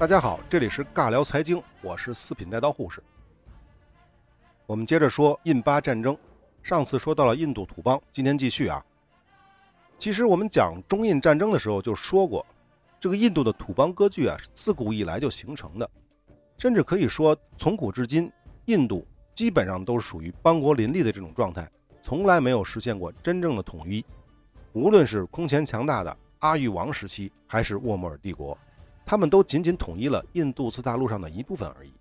大家好，这里是尬聊财经，我是四品带刀护士。我们接着说印巴战争，上次说到了印度土邦，今天继续啊。其实我们讲中印战争的时候就说过，这个印度的土邦割据啊是自古以来就形成的，甚至可以说从古至今，印度基本上都是属于邦国林立的这种状态，从来没有实现过真正的统一。无论是空前强大的阿育王时期，还是沃莫尔帝国。他们都仅仅统一了印度次大陆上的一部分而已。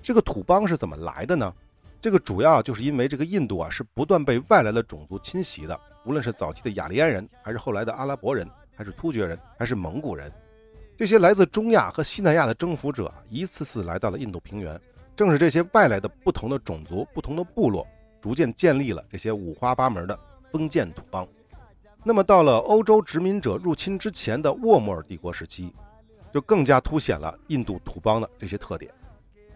这个土邦是怎么来的呢？这个主要就是因为这个印度啊是不断被外来的种族侵袭的，无论是早期的雅利安人，还是后来的阿拉伯人，还是突厥人，还是蒙古人，这些来自中亚和西南亚的征服者一次次来到了印度平原。正是这些外来的不同的种族、不同的部落，逐渐建立了这些五花八门的封建土邦。那么到了欧洲殖民者入侵之前的沃莫尔帝国时期。就更加凸显了印度土邦的这些特点。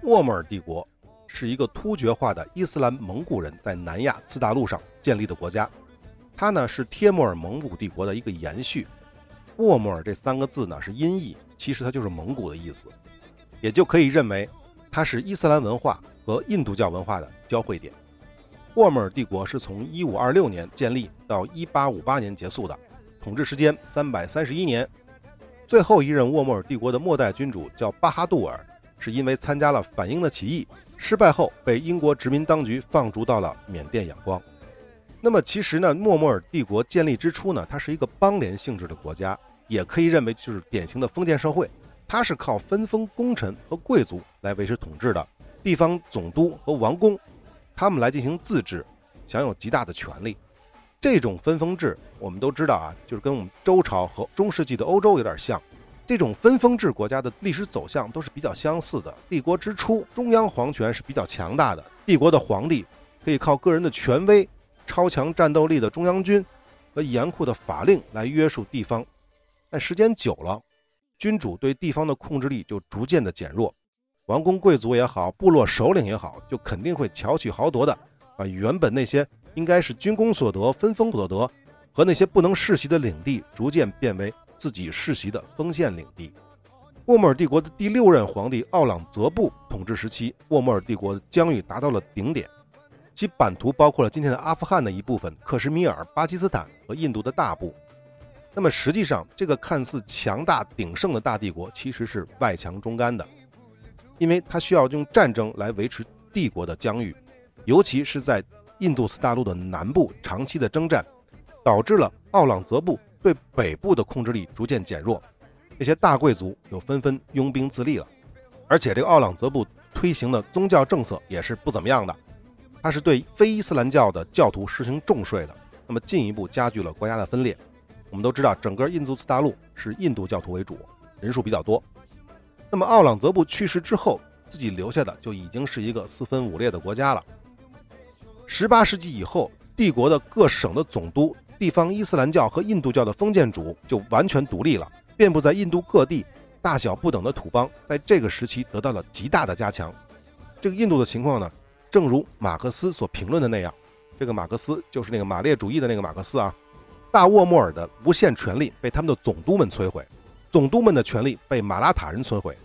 沃莫尔帝国是一个突厥化的伊斯兰蒙古人在南亚次大陆上建立的国家，它呢是帖木儿蒙古帝国的一个延续。沃莫尔这三个字呢是音译，其实它就是蒙古的意思，也就可以认为它是伊斯兰文化和印度教文化的交汇点。沃莫尔帝国是从1526年建立到1858年结束的，统治时间331年。最后一任沃莫尔帝国的末代君主叫巴哈杜尔，是因为参加了反英的起义，失败后被英国殖民当局放逐到了缅甸仰光。那么其实呢，莫莫尔帝国建立之初呢，它是一个邦联性质的国家，也可以认为就是典型的封建社会。它是靠分封功臣和贵族来维持统治的，地方总督和王公，他们来进行自治，享有极大的权力。这种分封制，我们都知道啊，就是跟我们周朝和中世纪的欧洲有点像。这种分封制国家的历史走向都是比较相似的。帝国之初，中央皇权是比较强大的，帝国的皇帝可以靠个人的权威、超强战斗力的中央军和严酷的法令来约束地方。但时间久了，君主对地方的控制力就逐渐的减弱，王公贵族也好，部落首领也好，就肯定会巧取豪夺的把原本那些。应该是军功所得、分封所得，和那些不能世袭的领地，逐渐变为自己世袭的封建领地。沃莫尔帝国的第六任皇帝奥朗泽布统治时期，沃莫尔帝国的疆域达到了顶点，其版图包括了今天的阿富汗的一部分、克什米尔、巴基斯坦和印度的大部。那么实际上，这个看似强大鼎盛的大帝国，其实是外强中干的，因为它需要用战争来维持帝国的疆域，尤其是在。印度次大陆的南部长期的征战，导致了奥朗泽布对北部的控制力逐渐减弱，那些大贵族又纷纷拥兵自立了。而且这个奥朗泽布推行的宗教政策也是不怎么样的，他是对非伊斯兰教的教徒实行重税的，那么进一步加剧了国家的分裂。我们都知道，整个印度次大陆是印度教徒为主，人数比较多。那么奥朗泽布去世之后，自己留下的就已经是一个四分五裂的国家了。十八世纪以后，帝国的各省的总督、地方伊斯兰教和印度教的封建主就完全独立了，遍布在印度各地，大小不等的土邦在这个时期得到了极大的加强。这个印度的情况呢，正如马克思所评论的那样，这个马克思就是那个马列主义的那个马克思啊，大沃莫尔的无限权力被他们的总督们摧毁，总督们的权力被马拉塔人摧毁。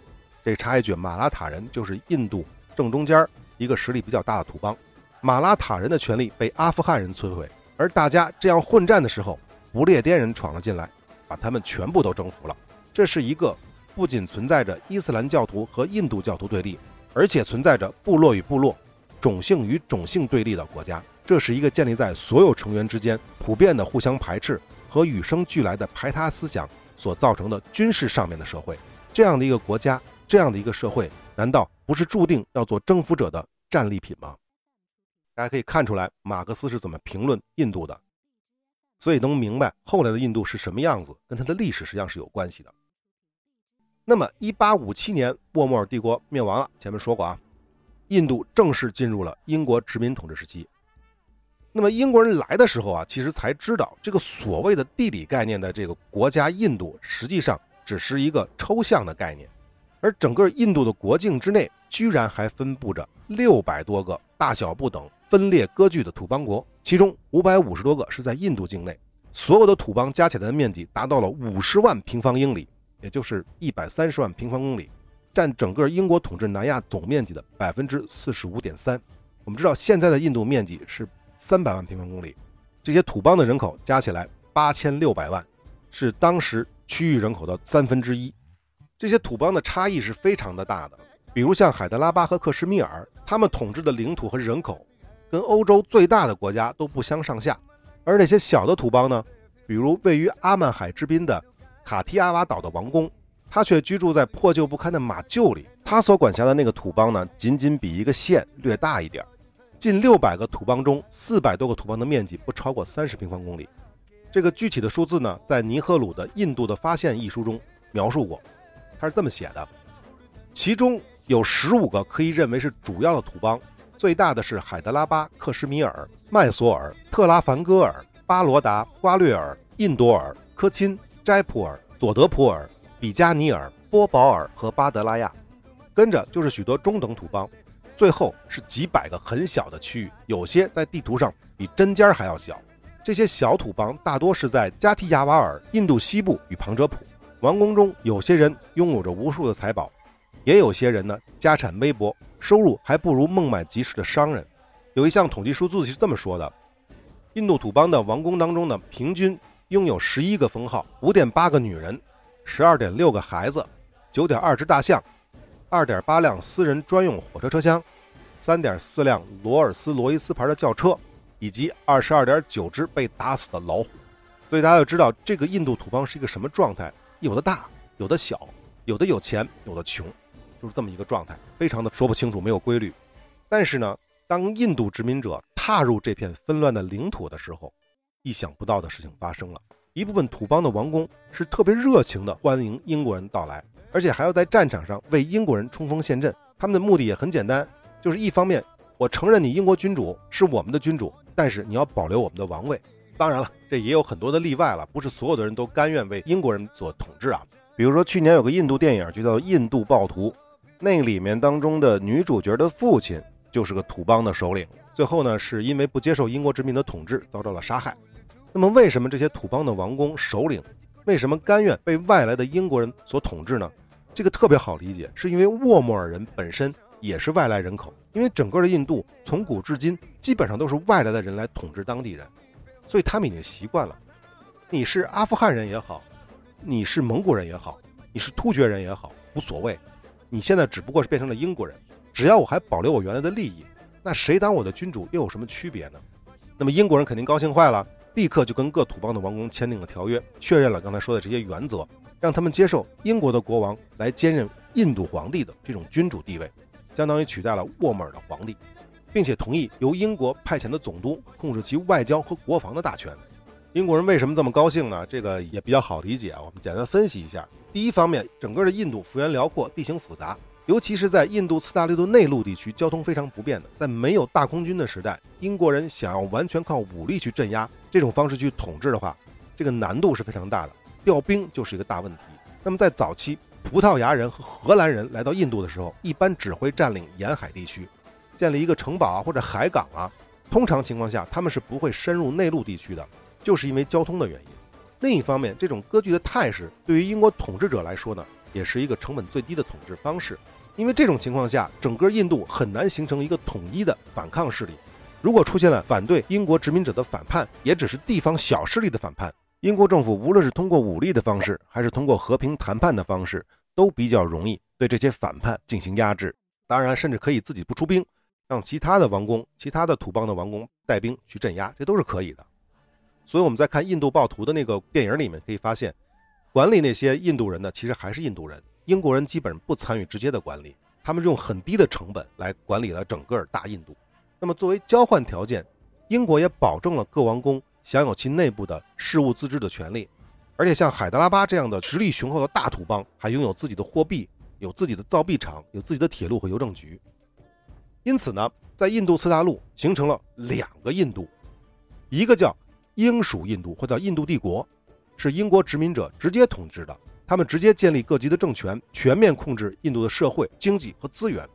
这插一句，马拉塔人就是印度正中间一个实力比较大的土邦。马拉塔人的权力被阿富汗人摧毁，而大家这样混战的时候，不列颠人闯了进来，把他们全部都征服了。这是一个不仅存在着伊斯兰教徒和印度教徒对立，而且存在着部落与部落、种姓与种姓对立的国家。这是一个建立在所有成员之间普遍的互相排斥和与生俱来的排他思想所造成的军事上面的社会。这样的一个国家，这样的一个社会，难道不是注定要做征服者的战利品吗？大家可以看出来，马克思是怎么评论印度的，所以能明白后来的印度是什么样子，跟它的历史实际上是有关系的。那么，一八五七年，莫莫尔帝国灭亡了。前面说过啊，印度正式进入了英国殖民统治时期。那么，英国人来的时候啊，其实才知道这个所谓的地理概念的这个国家印度，实际上只是一个抽象的概念，而整个印度的国境之内，居然还分布着六百多个大小不等。分裂割据的土邦国，其中五百五十多个是在印度境内，所有的土邦加起来的面积达到了五十万平方英里，也就是一百三十万平方公里。占整个英国统治南亚总面积的百分之四十五点三。我们知道，现在的印度面积是三百万平方公里，这些土邦的人口加起来八千六百万，是当时区域人口的三分之一。这些土邦的差异是非常的大的，比如像海德拉巴和克什米尔，他们统治的领土和人口跟欧洲最大的国家都不相上下。而那些小的土邦呢，比如位于阿曼海之滨的卡提阿瓦岛的王宫，他却居住在破旧不堪的马厩里。他所管辖的那个土邦呢，仅仅比一个县略大一点。近六百个土邦中，四百多个土邦的面积不超过三十平方公里。这个具体的数字呢，在尼赫鲁的《印度的发现》一书中描述过。他是这么写的：其中有十五个可以认为是主要的土邦，最大的是海德拉巴、克什米尔、麦索尔、特拉凡戈尔、巴罗达、瓜略尔、印多尔、科钦、斋普尔、佐德普尔、比加尼尔、波保尔和巴德拉亚，跟着就是许多中等土邦。最后是几百个很小的区域，有些在地图上比针尖还要小。这些小土邦大多是在加提亚瓦尔、印度西部与旁遮普。王宫中有些人拥有着无数的财宝，也有些人呢家产微薄，收入还不如孟买集市的商人。有一项统计数字是这么说的：印度土邦的王宫当中呢，平均拥有十一个封号，五点八个女人，十二点六个孩子，九点二只大象。二点八辆私人专用火车车厢，三点四辆罗尔斯罗伊斯牌的轿车，以及二十二点九只被打死的老虎。所以大家要知道，这个印度土邦是一个什么状态？有的大，有的小，有的有钱，有的穷，就是这么一个状态，非常的说不清楚，没有规律。但是呢，当印度殖民者踏入这片纷乱的领土的时候，意想不到的事情发生了。一部分土邦的王公是特别热情的欢迎英国人到来。而且还要在战场上为英国人冲锋陷阵，他们的目的也很简单，就是一方面我承认你英国君主是我们的君主，但是你要保留我们的王位。当然了，这也有很多的例外了，不是所有的人都甘愿为英国人所统治啊。比如说去年有个印度电影就叫《印度暴徒》，那里面当中的女主角的父亲就是个土邦的首领，最后呢是因为不接受英国殖民的统治遭到了杀害。那么为什么这些土邦的王公首领为什么甘愿被外来的英国人所统治呢？这个特别好理解，是因为沃莫尔人本身也是外来人口，因为整个的印度从古至今基本上都是外来的人来统治当地人，所以他们已经习惯了。你是阿富汗人也好，你是蒙古人也好，你是突厥人也好，无所谓。你现在只不过是变成了英国人，只要我还保留我原来的利益，那谁当我的君主又有什么区别呢？那么英国人肯定高兴坏了，立刻就跟各土邦的王公签订了条约，确认了刚才说的这些原则。让他们接受英国的国王来兼任印度皇帝的这种君主地位，相当于取代了沃莫尔的皇帝，并且同意由英国派遣的总督控制其外交和国防的大权。英国人为什么这么高兴呢？这个也比较好理解啊。我们简单分析一下：第一方面，整个的印度幅员辽阔，地形复杂，尤其是在印度次大陆的内陆地区，交通非常不便的。在没有大空军的时代，英国人想要完全靠武力去镇压这种方式去统治的话，这个难度是非常大的。调兵就是一个大问题。那么在早期，葡萄牙人和荷兰人来到印度的时候，一般只会占领沿海地区，建立一个城堡啊或者海港啊。通常情况下，他们是不会深入内陆地区的，就是因为交通的原因。另一方面，这种割据的态势对于英国统治者来说呢，也是一个成本最低的统治方式。因为这种情况下，整个印度很难形成一个统一的反抗势力。如果出现了反对英国殖民者的反叛，也只是地方小势力的反叛。英国政府无论是通过武力的方式，还是通过和平谈判的方式，都比较容易对这些反叛进行压制。当然，甚至可以自己不出兵，让其他的王公、其他的土邦的王公带兵去镇压，这都是可以的。所以我们在看《印度暴徒》的那个电影里面，可以发现，管理那些印度人呢，其实还是印度人。英国人基本不参与直接的管理，他们用很低的成本来管理了整个大印度。那么作为交换条件，英国也保证了各王公。享有其内部的事务自治的权利，而且像海德拉巴这样的实力雄厚的大土邦，还拥有自己的货币，有自己的造币厂，有自己的铁路和邮政局。因此呢，在印度次大陆形成了两个印度，一个叫英属印度，或叫印度帝国，是英国殖民者直接统治的，他们直接建立各级的政权，全面控制印度的社会、经济和资源；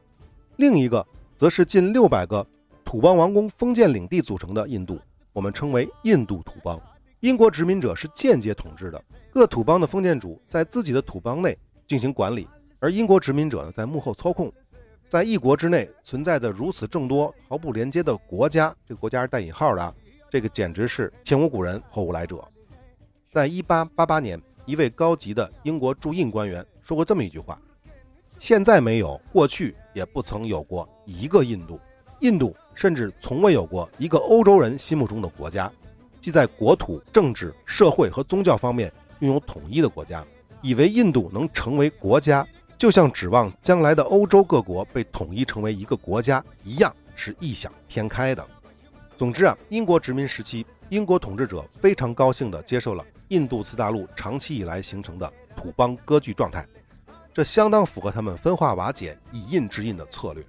另一个则是近六百个土邦王公封建领地组成的印度。我们称为印度土邦，英国殖民者是间接统治的，各土邦的封建主在自己的土邦内进行管理，而英国殖民者呢在幕后操控，在一国之内存在的如此众多毫不连接的国家，这个国家是带引号的，这个简直是前无古人后无来者。在一八八八年，一位高级的英国驻印官员说过这么一句话：“现在没有，过去也不曾有过一个印度。”印度甚至从未有过一个欧洲人心目中的国家，即在国土、政治、社会和宗教方面拥有统一的国家。以为印度能成为国家，就像指望将来的欧洲各国被统一成为一个国家一样，是异想天开的。总之啊，英国殖民时期，英国统治者非常高兴地接受了印度次大陆长期以来形成的土邦割据状态，这相当符合他们分化瓦解、以印制印的策略。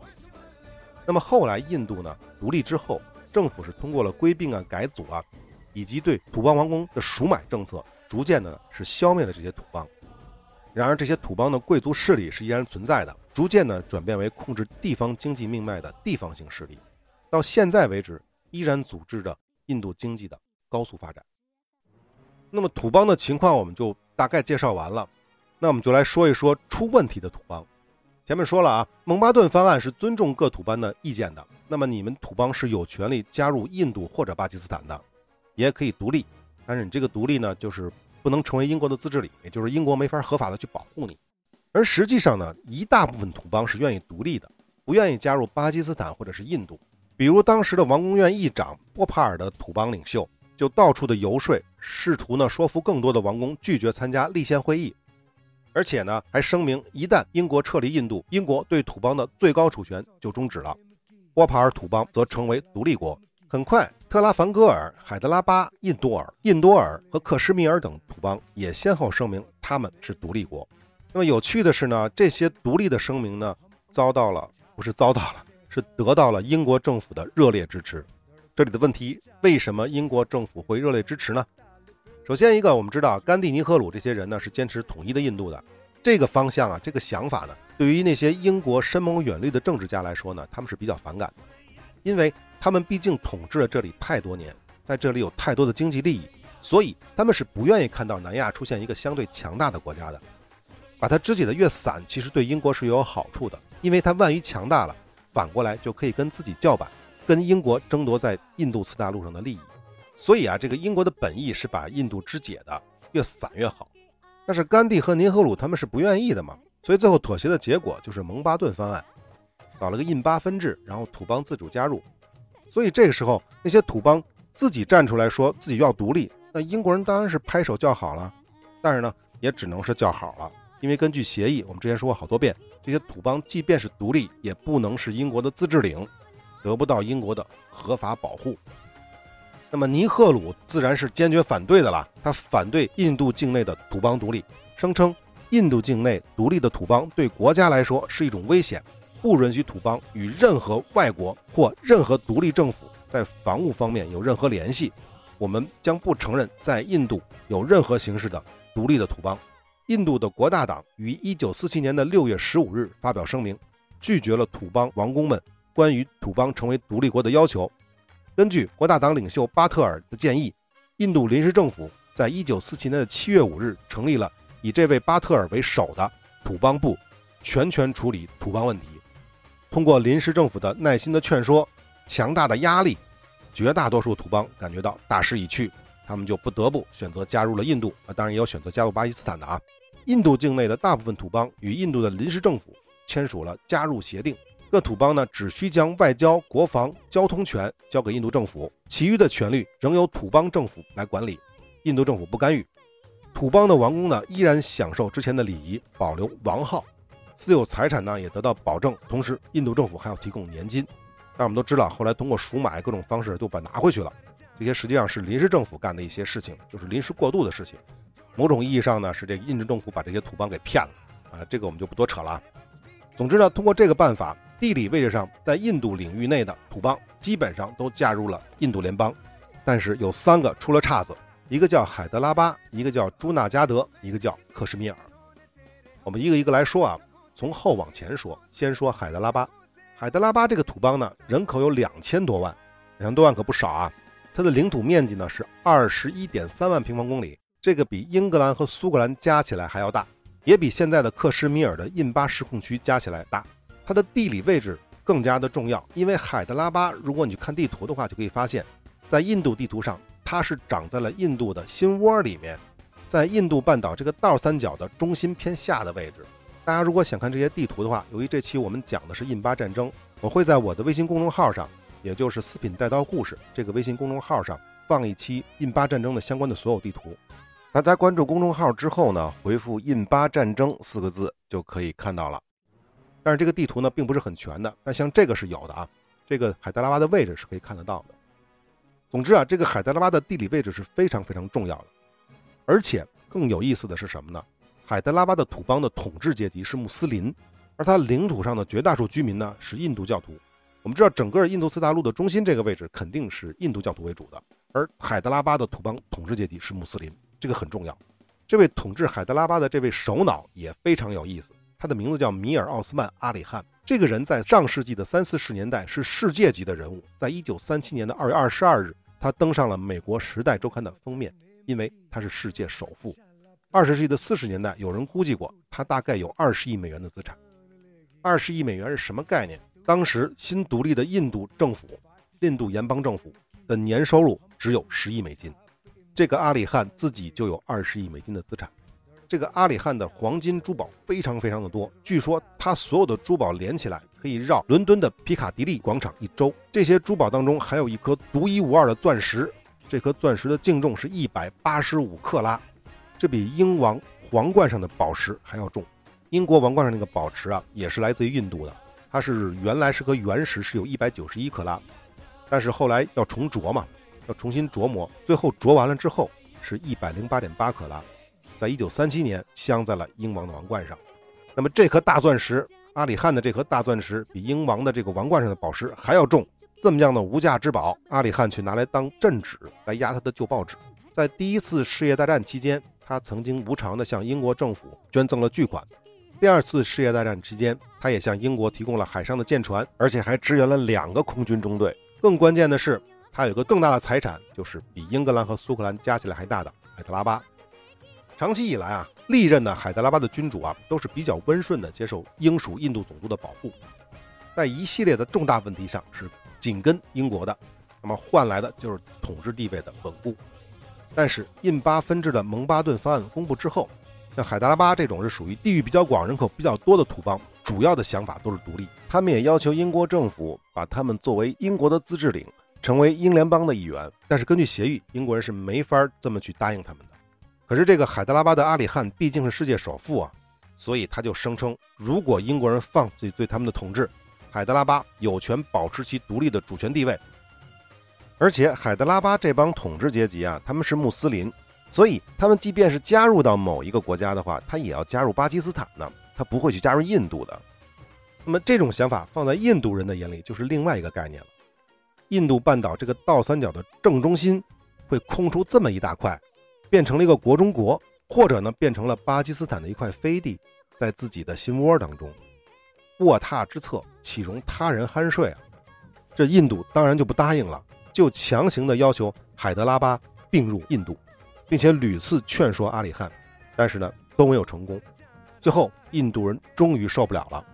那么后来印度呢独立之后，政府是通过了归并啊、改组啊，以及对土邦王公的赎买政策，逐渐的是消灭了这些土邦。然而这些土邦的贵族势力是依然存在的，逐渐呢转变为控制地方经济命脉的地方性势力，到现在为止依然组织着印度经济的高速发展。那么土邦的情况我们就大概介绍完了，那我们就来说一说出问题的土邦。前面说了啊，蒙巴顿方案是尊重各土邦的意见的。那么你们土邦是有权利加入印度或者巴基斯坦的，也可以独立。但是你这个独立呢，就是不能成为英国的自治领，也就是英国没法合法的去保护你。而实际上呢，一大部分土邦是愿意独立的，不愿意加入巴基斯坦或者是印度。比如当时的王公院议长波帕尔的土邦领袖，就到处的游说，试图呢说服更多的王公拒绝参加立宪会议。而且呢，还声明一旦英国撤离印度，英国对土邦的最高主权就终止了。波帕尔土邦则成为独立国。很快，特拉凡戈尔、海德拉巴、印多尔、印多尔和克什米尔等土邦也先后声明他们是独立国。那么有趣的是呢，这些独立的声明呢，遭到了不是遭到了，得到了英国政府的热烈支持。这里的问题，为什么英国政府会热烈支持呢？首先一个，我们知道甘地、尼赫鲁这些人呢是坚持统一的印度的这个方向啊，这个想法呢，对于那些英国深谋远虑的政治家来说呢，他们是比较反感的，因为他们毕竟统治了这里太多年，在这里有太多的经济利益，所以他们是不愿意看到南亚出现一个相对强大的国家的。把它肢解的越散，其实对英国是有好处的，因为它万一强大了，反过来就可以跟自己叫板，跟英国争夺在印度次大陆上的利益。所以啊，这个英国的本意是把印度肢解的越散越好，但是甘地和尼赫鲁他们是不愿意的嘛，所以最后妥协的结果就是蒙巴顿方案，搞了个印巴分治，然后土邦自主加入。所以这个时候那些土邦自己站出来说自己要独立，那英国人当然是拍手叫好了，但是呢也只能是叫好了，因为根据协议，我们之前说过好多遍，这些土邦即便是独立，也不能是英国的自治领，得不到英国的合法保护。那么尼赫鲁自然是坚决反对的了。他反对印度境内的土邦独立，声称印度境内独立的土邦对国家来说是一种危险，不允许土邦与任何外国或任何独立政府在防务方面有任何联系。我们将不承认在印度有任何形式的独立的土邦。印度的国大党于1947年的6月15日发表声明，拒绝了土邦王公们关于土邦成为独立国的要求。根据国大党领袖巴特尔的建议，印度临时政府在一九四七年的七月五日成立了以这位巴特尔为首的土邦部，全权处理土邦问题。通过临时政府的耐心的劝说、强大的压力，绝大多数土邦感觉到大势已去，他们就不得不选择加入了印度。啊，当然也有选择加入巴基斯坦的啊。印度境内的大部分土邦与印度的临时政府签署了加入协定。各土邦呢，只需将外交、国防、交通权交给印度政府，其余的权利仍由土邦政府来管理。印度政府不干预。土邦的王公呢，依然享受之前的礼仪，保留王号，私有财产呢也得到保证。同时，印度政府还要提供年金。但我们都知道，后来通过赎买各种方式都把拿回去了。这些实际上是临时政府干的一些事情，就是临时过渡的事情。某种意义上呢，是这个印度政府把这些土邦给骗了啊。这个我们就不多扯了。总之呢，通过这个办法。地理位置上，在印度领域内的土邦基本上都加入了印度联邦，但是有三个出了岔子，一个叫海德拉巴，一个叫朱纳加德，一个叫克什米尔。我们一个一个来说啊，从后往前说，先说海德拉巴。海德拉巴这个土邦呢，人口有两千多万，两千多万可不少啊。它的领土面积呢是二十一点三万平方公里，这个比英格兰和苏格兰加起来还要大。也比现在的克什米尔的印巴实控区加起来大。它的地理位置更加的重要，因为海德拉巴，如果你去看地图的话，就可以发现，在印度地图上，它是长在了印度的心窝里面，在印度半岛这个倒三角的中心偏下的位置。大家如果想看这些地图的话，由于这期我们讲的是印巴战争，我会在我的微信公众号上，也就是“四品带刀故事”这个微信公众号上放一期印巴战争的相关的所有地图。大家关注公众号之后呢，回复“印巴战争”四个字就可以看到了。但是这个地图呢，并不是很全的。但像这个是有的啊，这个海德拉巴的位置是可以看得到的。总之啊，这个海德拉巴的地理位置是非常非常重要的。而且更有意思的是什么呢？海德拉巴的土邦的统治阶级是穆斯林，而它领土上的绝大数居民呢是印度教徒。我们知道，整个印度次大陆的中心这个位置肯定是印度教徒为主的，而海德拉巴的土邦统治阶级是穆斯林。这个很重要。这位统治海德拉巴的这位首脑也非常有意思，他的名字叫米尔奥斯曼·阿里汗。这个人在上世纪的三四十年代是世界级的人物。在一九三七年的二月二十二日，他登上了美国《时代周刊》的封面，因为他是世界首富。二十世纪的四十年代，有人估计过他大概有二十亿美元的资产。二十亿美元是什么概念？当时新独立的印度政府，印度联邦政府的年收入只有十亿美金。这个阿里汗自己就有二十亿美金的资产，这个阿里汗的黄金珠宝非常非常的多，据说他所有的珠宝连起来可以绕伦敦的皮卡迪利广场一周。这些珠宝当中还有一颗独一无二的钻石，这颗钻石的净重是一百八十五克拉，这比英王皇冠上的宝石还要重。英国王冠上那个宝石啊，也是来自于印度的，它是原来是颗原石，是有一百九十一克拉，但是后来要重琢嘛。要重新琢磨，最后琢完了之后是一百零八点八克拉，在一九三七年镶在了英王的王冠上。那么这颗大钻石，阿里汉的这颗大钻石比英王的这个王冠上的宝石还要重。这么样的无价之宝，阿里汉却拿来当镇纸来压他的旧报纸。在第一次世界大战期间，他曾经无偿地向英国政府捐赠了巨款。第二次世界大战期间，他也向英国提供了海上的舰船，而且还支援了两个空军中队。更关键的是。他有个更大的财产，就是比英格兰和苏格兰加起来还大的海德拉巴。长期以来啊，历任的海德拉巴的君主啊，都是比较温顺的接受英属印度总督的保护，在一系列的重大问题上是紧跟英国的，那么换来的就是统治地位的稳固。但是印巴分治的蒙巴顿方案公布之后，像海德拉巴这种是属于地域比较广、人口比较多的土邦，主要的想法都是独立。他们也要求英国政府把他们作为英国的自治领。成为英联邦的一员，但是根据协议，英国人是没法这么去答应他们的。可是这个海德拉巴的阿里汗毕竟是世界首富啊，所以他就声称，如果英国人放弃对他们的统治，海德拉巴有权保持其独立的主权地位。而且海德拉巴这帮统治阶级啊，他们是穆斯林，所以他们即便是加入到某一个国家的话，他也要加入巴基斯坦呢，他不会去加入印度的。那么这种想法放在印度人的眼里就是另外一个概念了。印度半岛这个倒三角的正中心会空出这么一大块，变成了一个国中国，或者呢变成了巴基斯坦的一块飞地，在自己的心窝当中，卧榻之侧岂容他人酣睡啊？这印度当然就不答应了，就强行的要求海德拉巴并入印度，并且屡次劝说阿里汗，但是呢都没有成功。最后印度人终于受不了了。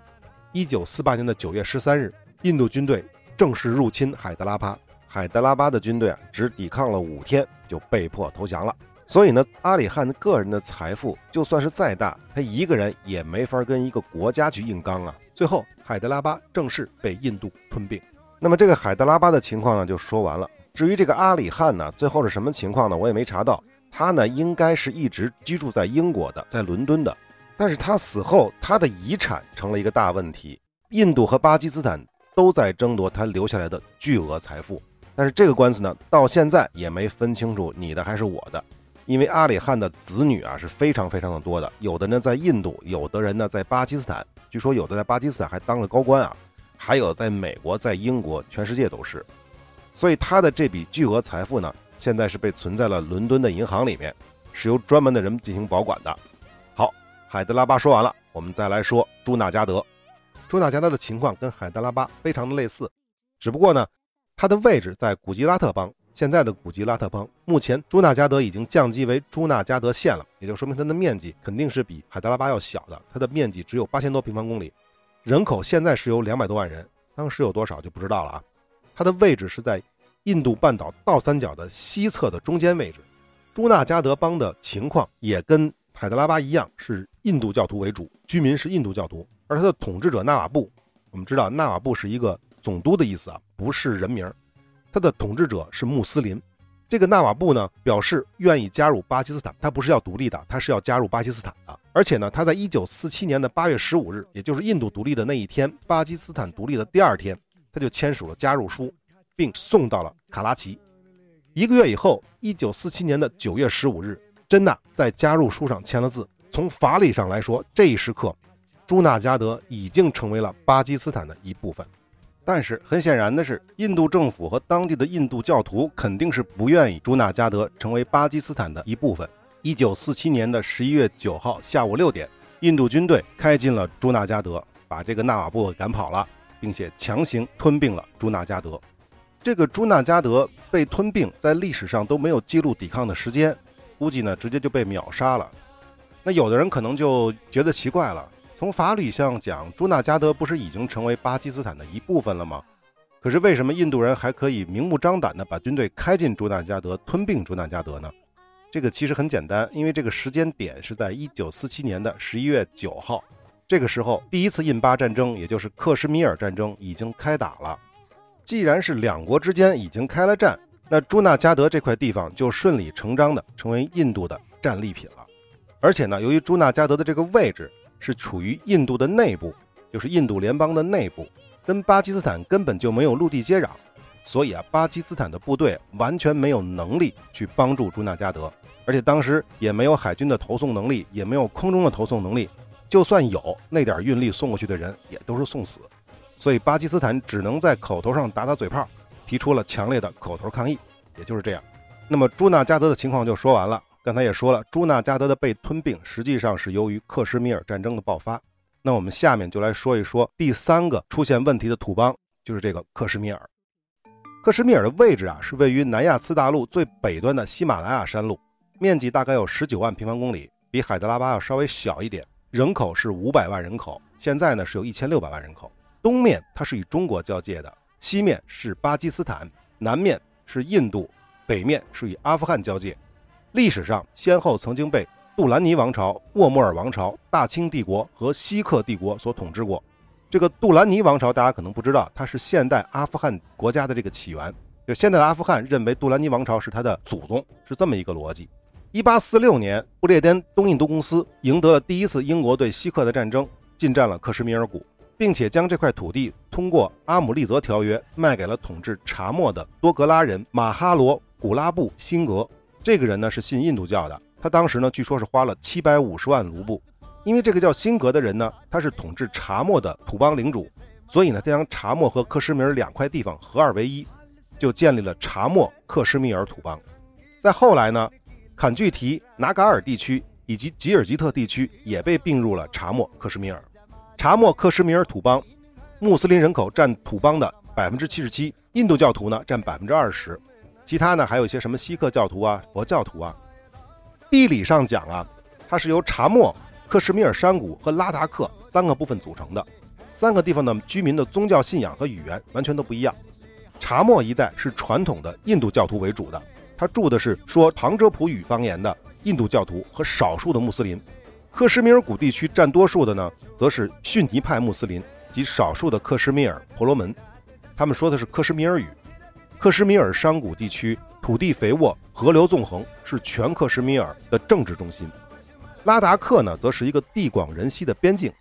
一九四八年的九月十三日，印度军队。正式入侵海德拉巴，海德拉巴的军队啊，只抵抗了五天就被迫投降了。所以呢，阿里汗个人的财富就算是再大，他一个人也没法跟一个国家去硬刚啊。最后，海德拉巴正式被印度吞并。那么这个海德拉巴的情况呢，就说完了。至于这个阿里汗呢，最后是什么情况呢？我也没查到。他呢，应该是一直居住在英国的，在伦敦的。但是他死后，他的遗产成了一个大问题。印度和巴基斯坦。都在争夺他留下来的巨额财富，但是这个官司呢，到现在也没分清楚你的还是我的，因为阿里汗的子女啊是非常非常的多的，有的呢在印度，有的人呢在巴基斯坦，据说有的在巴基斯坦还当了高官啊，还有在美国、在英国，全世界都是，所以他的这笔巨额财富呢，现在是被存在了伦敦的银行里面，是由专门的人进行保管的。好，海德拉巴说完了，我们再来说朱纳加德。朱纳加德的情况跟海德拉巴非常的类似，只不过呢，它的位置在古吉拉特邦，现在的古吉拉特邦。目前朱纳加德已经降级为朱纳加德县了，也就说明它的面积肯定是比海德拉巴要小的。它的面积只有八千多平方公里，人口现在是有两百多万人，当时有多少就不知道了啊。它的位置是在印度半岛倒三角的西侧的中间位置。朱纳加德邦的情况也跟海德拉巴一样，是印度教徒为主，居民是印度教徒，而他的统治者纳瓦布，我们知道纳瓦布是一个总督的意思啊，不是人名。他的统治者是穆斯林，这个纳瓦布呢表示愿意加入巴基斯坦，他不是要独立的，他是要加入巴基斯坦的。而且呢，他在一九四七年的八月十五日，也就是印度独立的那一天，巴基斯坦独立的第二天，他就签署了加入书，并送到了卡拉奇。一个月以后，一九四七年的九月十五日，真纳在加入书上签了字。从法理上来说，这一时刻，朱纳加德已经成为了巴基斯坦的一部分。但是很显然的是，印度政府和当地的印度教徒肯定是不愿意朱纳加德成为巴基斯坦的一部分。一九四七年的十一月九号下午六点，印度军队开进了朱纳加德，把这个纳瓦布赶跑了，并且强行吞并了朱纳加德。这个朱纳加德被吞并，在历史上都没有记录抵抗的时间，估计呢直接就被秒杀了。那有的人可能就觉得奇怪了。从法理上讲，朱纳加德不是已经成为巴基斯坦的一部分了吗？可是为什么印度人还可以明目张胆地把军队开进朱纳加德，吞并朱纳加德呢？这个其实很简单，因为这个时间点是在一九四七年的十一月九号，这个时候第一次印巴战争，也就是克什米尔战争已经开打了。既然是两国之间已经开了战，那朱纳加德这块地方就顺理成章地成为印度的战利品了。而且呢，由于朱纳加德的这个位置，是处于印度的内部，就是印度联邦的内部，跟巴基斯坦根本就没有陆地接壤，所以啊，巴基斯坦的部队完全没有能力去帮助朱纳加德，而且当时也没有海军的投送能力，也没有空中的投送能力，就算有那点运力送过去的人也都是送死，所以巴基斯坦只能在口头上打打嘴炮，提出了强烈的口头抗议，也就是这样。那么朱纳加德的情况就说完了。刚才也说了，朱纳加德的被吞并实际上是由于克什米尔战争的爆发。那我们下面就来说一说第三个出现问题的土邦，就是这个克什米尔。克什米尔的位置啊，是位于南亚次大陆最北端的喜马拉雅山路，面积大概有十九万平方公里，比海德拉巴要稍微小一点，人口是五百万人口，现在呢是有一千六百万人口。东面它是与中国交界的，西面是巴基斯坦，南面是印度，北面是与阿富汗交界。历史上先后曾经被杜兰尼王朝、沃莫尔王朝、大清帝国和锡克帝国所统治过。这个杜兰尼王朝大家可能不知道，它是现代阿富汗国家的这个起源。就现在的阿富汗认为杜兰尼王朝是他的祖宗，是这么一个逻辑。一八四六年，不列颠东印度公司赢得了第一次英国对锡克的战争，进占了克什米尔谷，并且将这块土地通过阿姆利则条约卖给了统治查谟的多格拉人马哈罗古拉布辛格。这个人呢是信印度教的，他当时呢据说是花了七百五十万卢布，因为这个叫辛格的人呢，他是统治查谟的土邦领主，所以呢他将查谟和克什米尔两块地方合二为一，就建立了查谟克什米尔土邦。再后来呢，坎巨提、拿嘎尔地区以及吉尔吉特地区也被并入了查谟克什米尔。查谟克什米尔土邦，穆斯林人口占土邦的百分之七十七，印度教徒呢占百分之二十。其他呢，还有一些什么锡克教徒啊、佛教徒啊。地理上讲啊，它是由查谟、克什米尔山谷和拉达克三个部分组成的。三个地方的居民的宗教信仰和语言完全都不一样。查谟一带是传统的印度教徒为主的，他住的是说旁遮普语方言的印度教徒和少数的穆斯林。克什米尔谷地区占多数的呢，则是逊尼派穆斯林及少数的克什米尔婆罗门，他们说的是克什米尔语。克什米尔山谷地区土地肥沃，河流纵横，是全克什米尔的政治中心。拉达克呢，则是一个地广人稀的边境，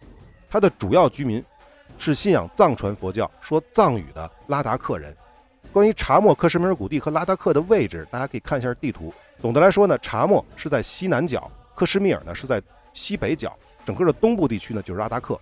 它的主要居民是信仰藏传佛教、说藏语的拉达克人。关于查谟克什米尔谷地和拉达克的位置，大家可以看一下地图。总的来说呢，查谟是在西南角，克什米尔呢是在西北角，整个的东部地区呢就是拉达克。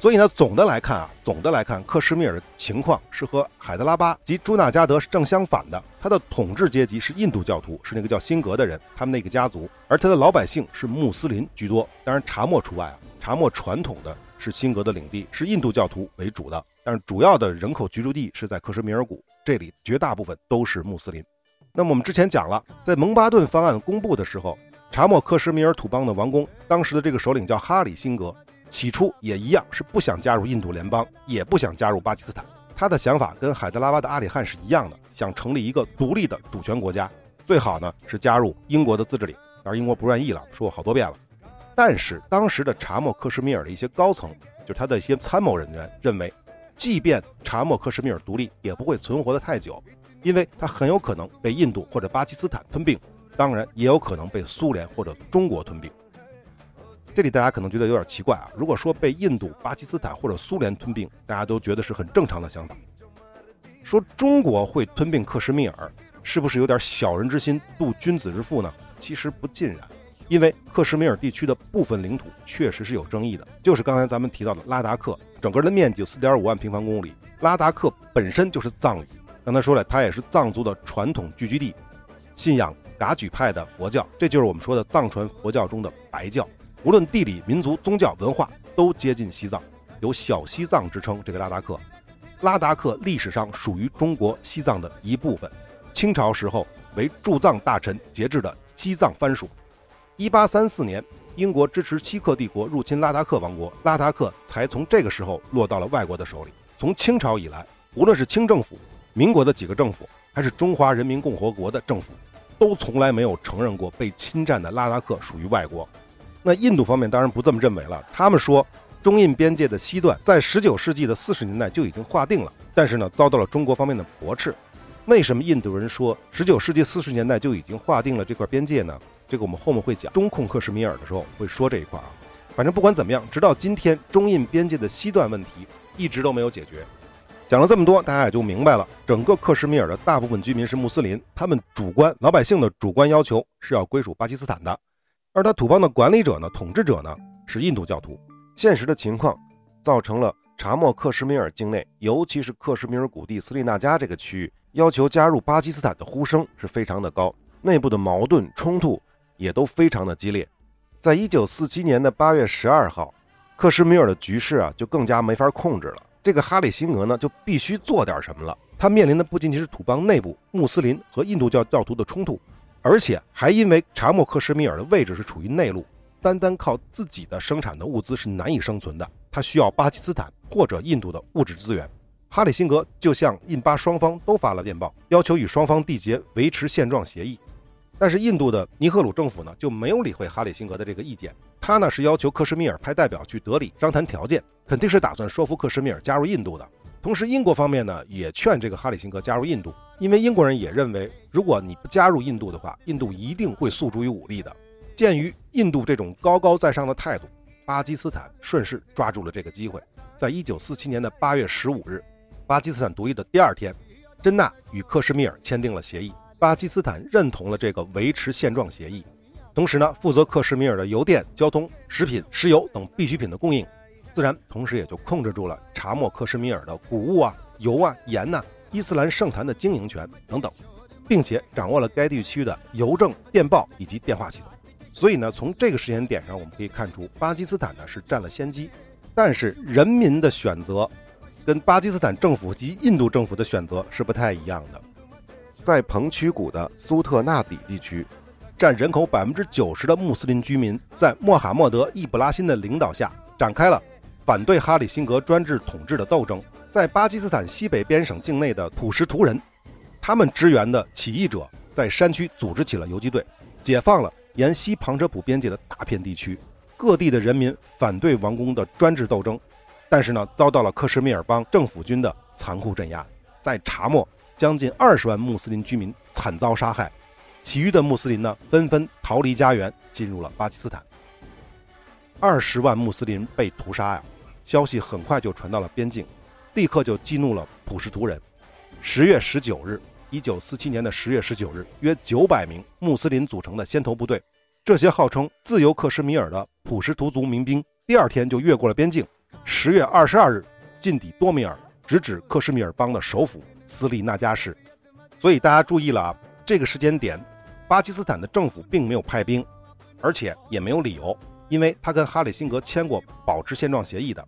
所以呢，总的来看啊，总的来看，克什米尔的情况是和海德拉巴及朱纳加德是正相反的。他的统治阶级是印度教徒，是那个叫辛格的人，他们那个家族，而他的老百姓是穆斯林居多，当然查谟除外啊。查谟传统的是辛格的领地，是印度教徒为主的，但是主要的人口居住地是在克什米尔谷，这里绝大部分都是穆斯林。那么我们之前讲了，在蒙巴顿方案公布的时候，查莫克什米尔土邦的王公，当时的这个首领叫哈里辛格，起初也一样是不想加入印度联邦，也不想加入巴基斯坦。他的想法跟海德拉巴的阿里汗是一样的，想成立一个独立的主权国家，最好呢是加入英国的自治领。当然英国不愿意了，说过好多遍了。但是当时的查莫克什米尔的一些高层，就是他的一些参谋人员认为，即便查莫克什米尔独立，也不会存活的太久。因为他很有可能被印度或者巴基斯坦吞并，当然也有可能被苏联或者中国吞并。这里大家可能觉得有点奇怪啊，如果说被印度、巴基斯坦或者苏联吞并，大家都觉得是很正常的想法。说中国会吞并克什米尔，是不是有点小人之心度君子之腹呢？其实不尽然，因为克什米尔地区的部分领土确实是有争议的，就是刚才咱们提到的拉达克，整个的面积有四点五万平方公里，拉达克本身就是藏语。刚才说了，它也是藏族的传统聚居地，信仰噶举派的佛教，这就是我们说的藏传佛教中的白教。无论地理、民族、宗教、文化，都接近西藏，有小西藏之称。这个拉达克，拉达克历史上属于中国西藏的一部分，清朝时候为驻藏大臣节制的西藏藩属。一八三四年，英国支持锡克帝国入侵拉达克王国，拉达克才从这个时候落到了外国的手里。从清朝以来，无论是清政府。民国的几个政府，还是中华人民共和国的政府，都从来没有承认过被侵占的拉达克属于外国。那印度方面当然不这么认为了，他们说中印边界的西段在十九世纪的四十年代就已经划定了，但是呢遭到了中国方面的驳斥。为什么印度人说十九世纪四十年代就已经划定了这块边界呢？这个我们后面会讲中控克什米尔的时候会说这一块啊。反正不管怎么样，直到今天中印边界的西段问题一直都没有解决。讲了这么多，大家也就明白了。整个克什米尔的大部分居民是穆斯林，他们主观老百姓的主观要求是要归属巴基斯坦的，而他土邦的管理者呢、统治者呢是印度教徒。现实的情况造成了查莫克什米尔境内，尤其是克什米尔谷地斯利纳加这个区域，要求加入巴基斯坦的呼声是非常的高，内部的矛盾冲突也都非常的激烈。在一九四七年的八月十二号，克什米尔的局势啊就更加没法控制了。这个哈里辛格呢，就必须做点什么了。他面临的不仅仅是土邦内部穆斯林和印度教教徒的冲突，而且还因为查莫克什米尔的位置是处于内陆，单单靠自己的生产的物资是难以生存的。他需要巴基斯坦或者印度的物质资源。哈里辛格就向印巴双方都发了电报，要求与双方缔结维持现状协议。但是印度的尼赫鲁政府呢，就没有理会哈里辛格的这个意见。他呢是要求克什米尔派代表去德里商谈条件。肯定是打算说服克什米尔加入印度的。同时，英国方面呢也劝这个哈里辛格加入印度，因为英国人也认为，如果你不加入印度的话，印度一定会诉诸于武力的。鉴于印度这种高高在上的态度，巴基斯坦顺势抓住了这个机会，在一九四七年的八月十五日，巴基斯坦独立的第二天，真纳与克什米尔签订了协议，巴基斯坦认同了这个维持现状协议。同时呢，负责克什米尔的邮电、交通、食品、石油等必需品的供应。自然，同时也就控制住了查莫克什米尔的谷物啊、油啊、盐呐、伊斯兰圣坛的经营权等等，并且掌握了该地区的邮政、电报以及电话系统。所以呢，从这个时间点上，我们可以看出，巴基斯坦呢是占了先机。但是人民的选择，跟巴基斯坦政府及印度政府的选择是不太一样的。在彭曲谷的苏特纳底地区，占人口百分之九十的穆斯林居民，在穆罕默德·易卜拉欣的领导下，展开了。反对哈里辛格专制统治的斗争，在巴基斯坦西北边省境内的普什图人，他们支援的起义者在山区组织起了游击队，解放了沿西旁遮普边界的大片地区。各地的人民反对王宫的专制斗争，但是呢，遭到了克什米尔邦政府军的残酷镇压。在查莫，将近二十万穆斯林居民惨遭杀害，其余的穆斯林呢，纷纷逃离家园，进入了巴基斯坦。二十万穆斯林被屠杀呀！消息很快就传到了边境，立刻就激怒了普什图人。十月十九日，一九四七年的十月十九日，约九百名穆斯林组成的先头部队，这些号称自由克什米尔的普什图族民兵，第二天就越过了边境。十月二十二日，进抵多米尔，直指克什米尔邦的首府斯利那加市。所以大家注意了啊，这个时间点，巴基斯坦的政府并没有派兵，而且也没有理由。因为他跟哈里辛格签过保持现状协议的，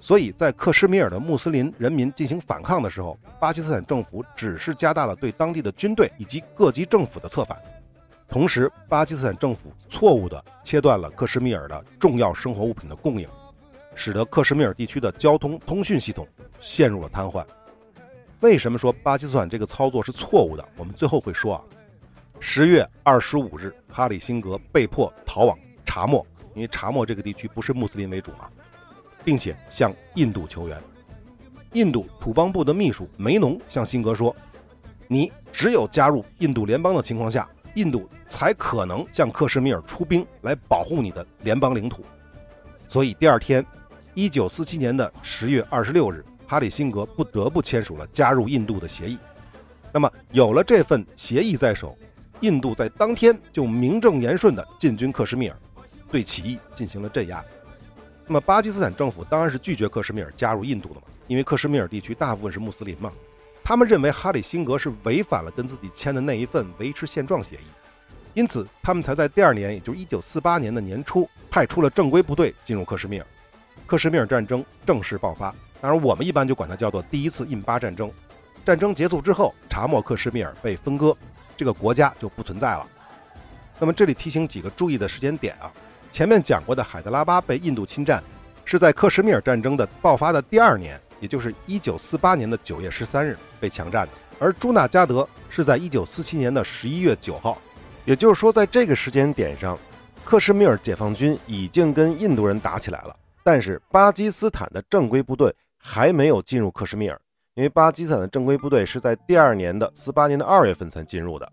所以在克什米尔的穆斯林人民进行反抗的时候，巴基斯坦政府只是加大了对当地的军队以及各级政府的策反，同时巴基斯坦政府错误地切断了克什米尔的重要生活物品的供应，使得克什米尔地区的交通通讯系统陷入了瘫痪。为什么说巴基斯坦这个操作是错误的？我们最后会说啊。十月二十五日，哈里辛格被迫逃往查莫，因为查莫这个地区不是穆斯林为主嘛，并且向印度求援。印度土邦部的秘书梅农向辛格说：“你只有加入印度联邦的情况下，印度才可能向克什米尔出兵来保护你的联邦领土。”所以第二天，一九四七年的十月二十六日，哈里辛格不得不签署了加入印度的协议。那么有了这份协议在手。印度在当天就名正言顺地进军克什米尔，对起义进行了镇压。那么巴基斯坦政府当然是拒绝克什米尔加入印度的嘛，因为克什米尔地区大部分是穆斯林嘛。他们认为哈里辛格是违反了跟自己签的那一份维持现状协议，因此他们才在第二年，也就是1948年的年初，派出了正规部队进入克什米尔。克什米尔战争正式爆发，当然我们一般就管它叫做第一次印巴战争。战争结束之后，查莫克什米尔被分割。这个国家就不存在了。那么这里提醒几个注意的时间点啊，前面讲过的海德拉巴被印度侵占，是在克什米尔战争的爆发的第二年，也就是1948年的9月13日被强占的。而朱纳加德是在1947年的11月9号，也就是说，在这个时间点上，克什米尔解放军已经跟印度人打起来了，但是巴基斯坦的正规部队还没有进入克什米尔。因为巴基斯坦的正规部队是在第二年的四八年的二月份才进入的，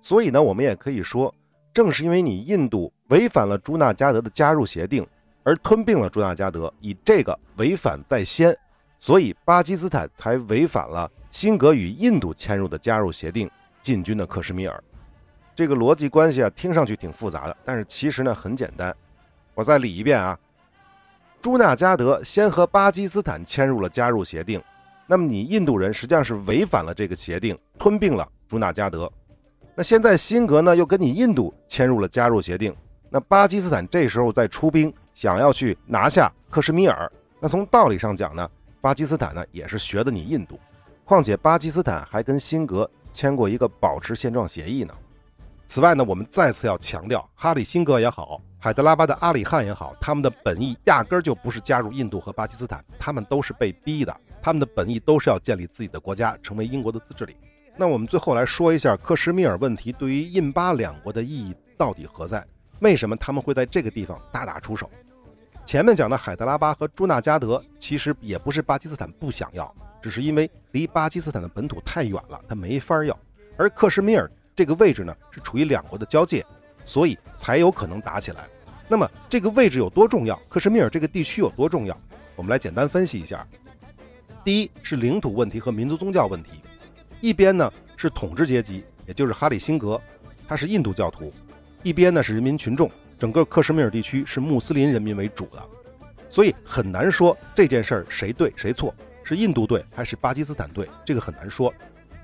所以呢，我们也可以说，正是因为你印度违反了朱纳加德的加入协定，而吞并了朱纳加德，以这个违反在先，所以巴基斯坦才违反了辛格与印度签入的加入协定，进军的克什米尔。这个逻辑关系啊，听上去挺复杂的，但是其实呢很简单。我再理一遍啊，朱纳加德先和巴基斯坦签入了加入协定。那么你印度人实际上是违反了这个协定，吞并了朱纳加德。那现在辛格呢又跟你印度签入了加入协定。那巴基斯坦这时候在出兵，想要去拿下克什米尔。那从道理上讲呢，巴基斯坦呢也是学的你印度。况且巴基斯坦还跟辛格签过一个保持现状协议呢。此外呢，我们再次要强调，哈里辛格也好，海德拉巴的阿里汗也好，他们的本意压根儿就不是加入印度和巴基斯坦，他们都是被逼的。他们的本意都是要建立自己的国家，成为英国的自治领。那我们最后来说一下克什米尔问题对于印巴两国的意义到底何在？为什么他们会在这个地方大打出手？前面讲的海德拉巴和朱纳加德其实也不是巴基斯坦不想要，只是因为离巴基斯坦的本土太远了，他没法要。而克什米尔这个位置呢，是处于两国的交界，所以才有可能打起来。那么这个位置有多重要？克什米尔这个地区有多重要？我们来简单分析一下。第一是领土问题和民族宗教问题，一边呢是统治阶级，也就是哈里辛格，他是印度教徒；一边呢是人民群众，整个克什米尔地区是穆斯林人民为主的，所以很难说这件事儿谁对谁错，是印度对还是巴基斯坦对，这个很难说。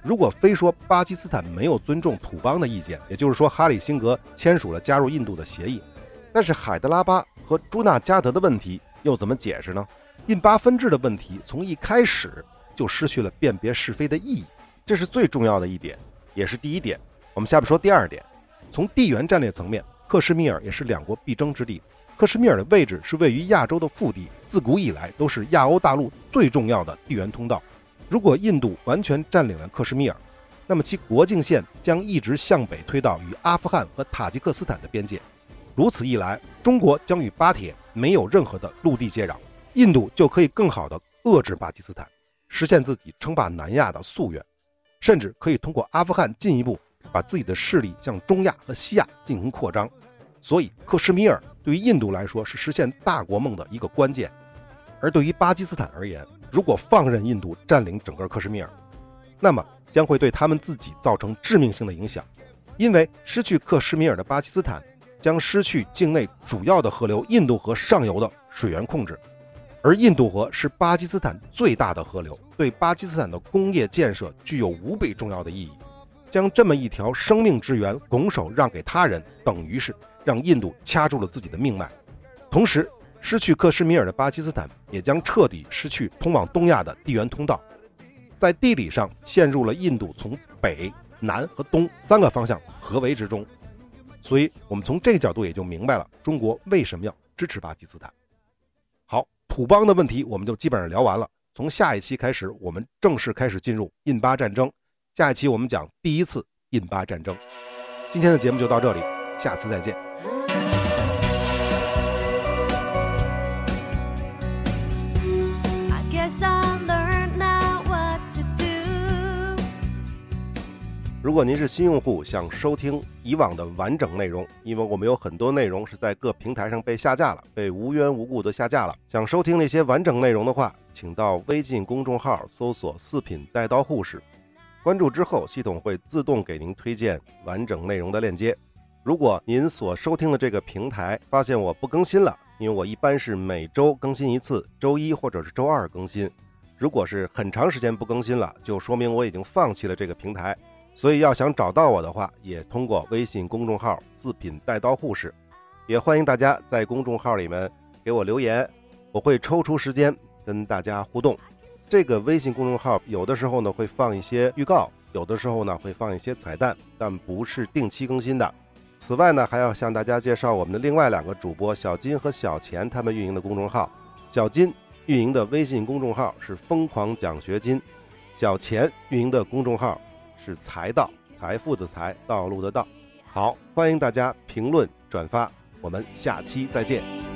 如果非说巴基斯坦没有尊重土邦的意见，也就是说哈里辛格签署了加入印度的协议，但是海德拉巴和朱纳加德的问题又怎么解释呢？印巴分治的问题从一开始就失去了辨别是非的意义，这是最重要的一点，也是第一点。我们下面说第二点，从地缘战略层面，克什米尔也是两国必争之地。克什米尔的位置是位于亚洲的腹地，自古以来都是亚欧大陆最重要的地缘通道。如果印度完全占领了克什米尔，那么其国境线将一直向北推到与阿富汗和塔吉克斯坦的边界。如此一来，中国将与巴铁没有任何的陆地接壤。印度就可以更好地遏制巴基斯坦，实现自己称霸南亚的夙愿，甚至可以通过阿富汗进一步把自己的势力向中亚和西亚进行扩张。所以，克什米尔对于印度来说是实现大国梦的一个关键。而对于巴基斯坦而言，如果放任印度占领整个克什米尔，那么将会对他们自己造成致命性的影响，因为失去克什米尔的巴基斯坦将失去境内主要的河流印度河上游的水源控制。而印度河是巴基斯坦最大的河流，对巴基斯坦的工业建设具有无比重要的意义。将这么一条生命之源拱手让给他人，等于是让印度掐住了自己的命脉。同时，失去克什米尔的巴基斯坦也将彻底失去通往东亚的地缘通道，在地理上陷入了印度从北、南和东三个方向合围之中。所以，我们从这个角度也就明白了中国为什么要支持巴基斯坦。土邦的问题我们就基本上聊完了。从下一期开始，我们正式开始进入印巴战争。下一期我们讲第一次印巴战争。今天的节目就到这里，下次再见。如果您是新用户，想收听以往的完整内容，因为我们有很多内容是在各平台上被下架了，被无缘无故的下架了。想收听那些完整内容的话，请到微信公众号搜索“四品带刀护士”，关注之后，系统会自动给您推荐完整内容的链接。如果您所收听的这个平台发现我不更新了，因为我一般是每周更新一次，周一或者是周二更新。如果是很长时间不更新了，就说明我已经放弃了这个平台。所以要想找到我的话，也通过微信公众号“四品带刀护士”，也欢迎大家在公众号里面给我留言，我会抽出时间跟大家互动。这个微信公众号有的时候呢会放一些预告，有的时候呢会放一些彩蛋，但不是定期更新的。此外呢，还要向大家介绍我们的另外两个主播小金和小钱他们运营的公众号。小金运营的微信公众号是“疯狂奖学金”，小钱运营的公众号。是财道，财富的财，道路的道。好，欢迎大家评论转发，我们下期再见。